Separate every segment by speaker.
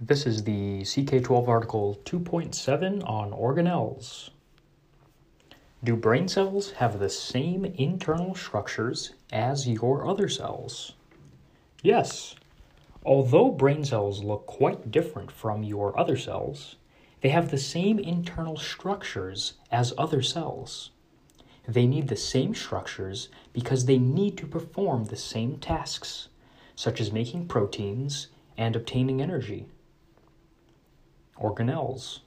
Speaker 1: This is the CK12 article 2.7 on organelles. Do brain cells have the same internal structures as your other cells? Yes. Although brain cells look quite different from your other cells, they have the same internal structures as other cells. They need the same structures because they need to perform the same tasks, such as making proteins and obtaining energy. Organelles.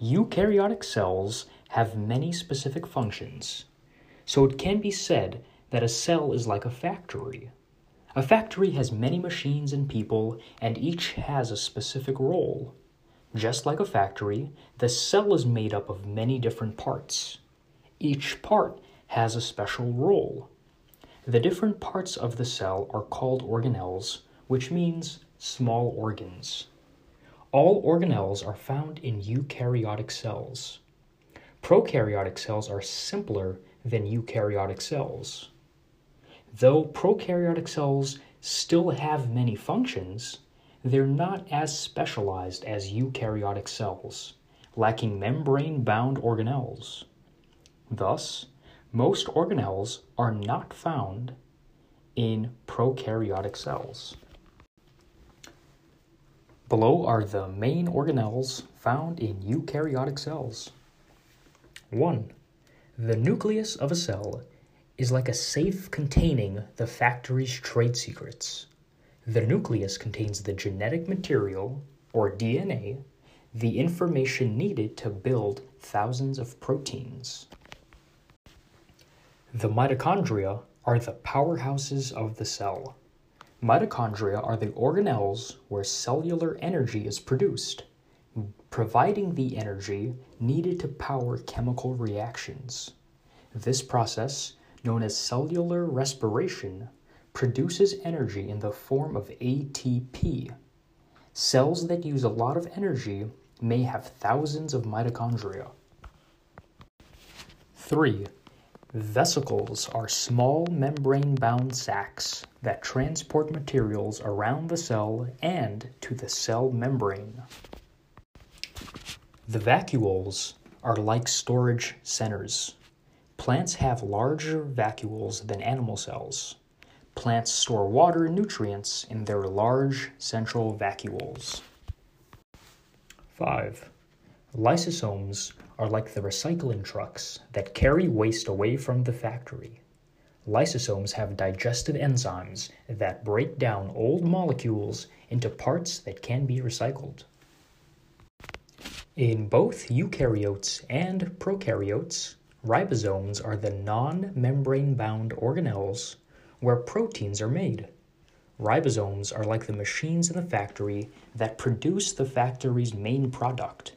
Speaker 1: Eukaryotic cells have many specific functions, so it can be said that a cell is like a factory. A factory has many machines and people, and each has a specific role. Just like a factory, the cell is made up of many different parts. Each part has a special role. The different parts of the cell are called organelles, which means small organs. All organelles are found in eukaryotic cells. Prokaryotic cells are simpler than eukaryotic cells. Though prokaryotic cells still have many functions, they're not as specialized as eukaryotic cells, lacking membrane bound organelles. Thus, most organelles are not found in prokaryotic cells. Below are the main organelles found in eukaryotic cells. 1. The nucleus of a cell is like a safe containing the factory's trade secrets. The nucleus contains the genetic material, or DNA, the information needed to build thousands of proteins. The mitochondria are the powerhouses of the cell. Mitochondria are the organelles where cellular energy is produced, providing the energy needed to power chemical reactions. This process known as cellular respiration, produces energy in the form of ATP. Cells that use a lot of energy may have thousands of mitochondria. 3. Vesicles are small membrane bound sacs that transport materials around the cell and to the cell membrane. The vacuoles are like storage centers. Plants have larger vacuoles than animal cells. Plants store water and nutrients in their large central vacuoles. 5. Lysosomes are like the recycling trucks that carry waste away from the factory. Lysosomes have digestive enzymes that break down old molecules into parts that can be recycled. In both eukaryotes and prokaryotes, Ribosomes are the non membrane bound organelles where proteins are made. Ribosomes are like the machines in the factory that produce the factory's main product.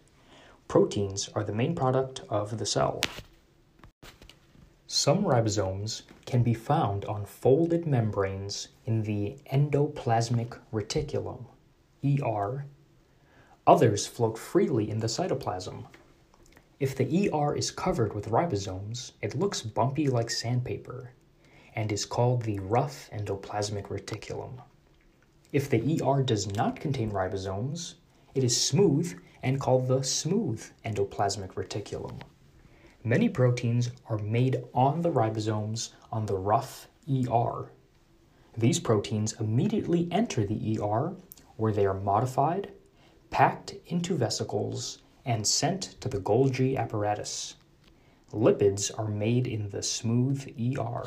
Speaker 1: Proteins are the main product of the cell. Some ribosomes can be found on folded membranes in the endoplasmic reticulum, ER. Others float freely in the cytoplasm, if the ER is covered with ribosomes, it looks bumpy like sandpaper and is called the rough endoplasmic reticulum. If the ER does not contain ribosomes, it is smooth and called the smooth endoplasmic reticulum. Many proteins are made on the ribosomes on the rough ER. These proteins immediately enter the ER where they are modified, packed into vesicles, and sent to the Golgi apparatus. Lipids are made in the smooth ER.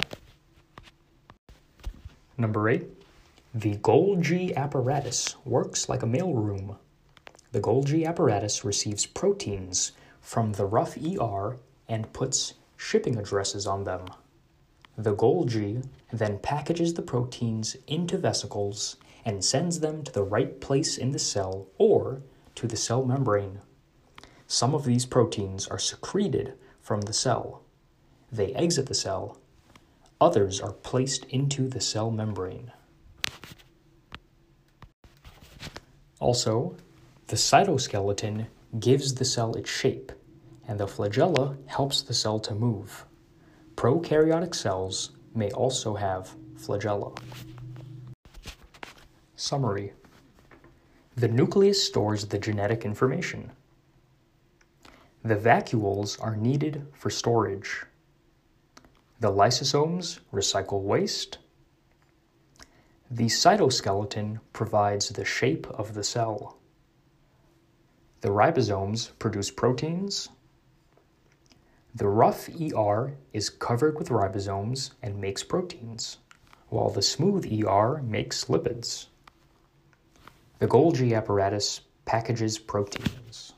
Speaker 1: Number 8. The Golgi apparatus works like a mailroom. The Golgi apparatus receives proteins from the rough ER and puts shipping addresses on them. The Golgi then packages the proteins into vesicles and sends them to the right place in the cell or to the cell membrane. Some of these proteins are secreted from the cell. They exit the cell. Others are placed into the cell membrane. Also, the cytoskeleton gives the cell its shape, and the flagella helps the cell to move. Prokaryotic cells may also have flagella. Summary The nucleus stores the genetic information. The vacuoles are needed for storage. The lysosomes recycle waste. The cytoskeleton provides the shape of the cell. The ribosomes produce proteins. The rough ER is covered with ribosomes and makes proteins, while the smooth ER makes lipids. The Golgi apparatus packages proteins.